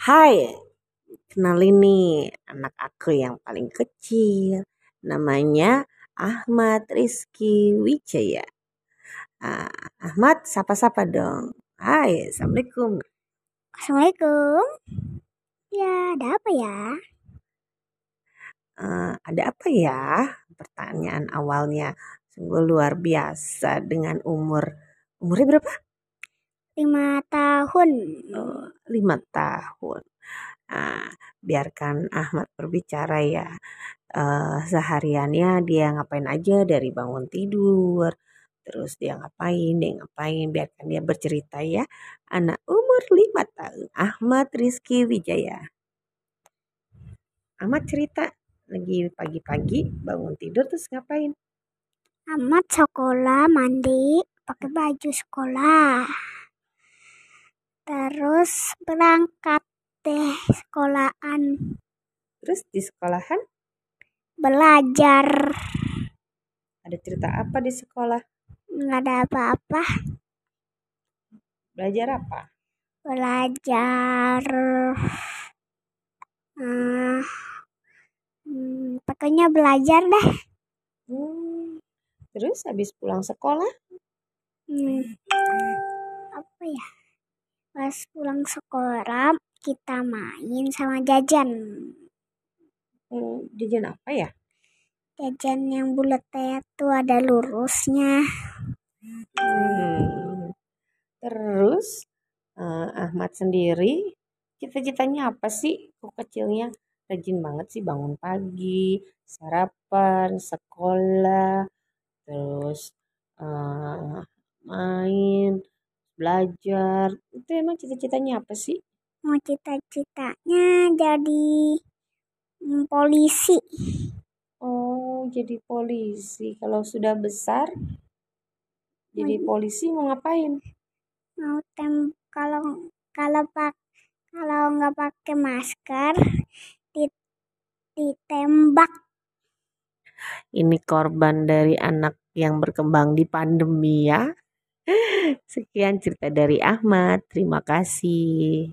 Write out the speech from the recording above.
Hai, kenalin nih anak aku yang paling kecil. Namanya Ahmad Rizky Wijaya. Ah, Ahmad, sapa-sapa dong. Hai, Assalamualaikum. Assalamualaikum. Ya, ada apa ya? Uh, ada apa ya? Pertanyaan awalnya sungguh luar biasa dengan umur umurnya berapa? Lima tahun. Oh, lima tahun. Nah, biarkan Ahmad berbicara ya. Uh, sehariannya dia ngapain aja dari bangun tidur, terus dia ngapain, dia ngapain, biarkan dia bercerita ya. Anak umur lima tahun, Ahmad Rizky Wijaya. Ahmad cerita lagi pagi-pagi bangun tidur terus ngapain? Ahmad sekolah mandi pakai baju sekolah. Terus berangkat deh sekolahan. Terus di sekolahan? Belajar. Ada cerita apa di sekolah? Nggak ada apa-apa. Belajar apa? Belajar. Uh, hmm, pokoknya belajar deh. Hmm. Terus habis pulang sekolah? Hmm, apa ya? Pas pulang sekolah kita main sama jajan. Hmm, jajan apa ya? Jajan yang bulatnya tuh ada lurusnya. Hmm. Terus uh, Ahmad sendiri cita-citanya apa sih kok kecilnya? Rajin banget sih bangun pagi, sarapan, sekolah, terus uh, main, belajar. Itu emang cita-citanya apa sih? Mau cita-citanya jadi mm, polisi. Oh, jadi polisi. Kalau sudah besar, jadi polisi mau ngapain? Mau tem kalau kalau pak kalau nggak pakai masker ditembak. Ini korban dari anak yang berkembang di pandemi ya. Sekian cerita dari Ahmad. Terima kasih.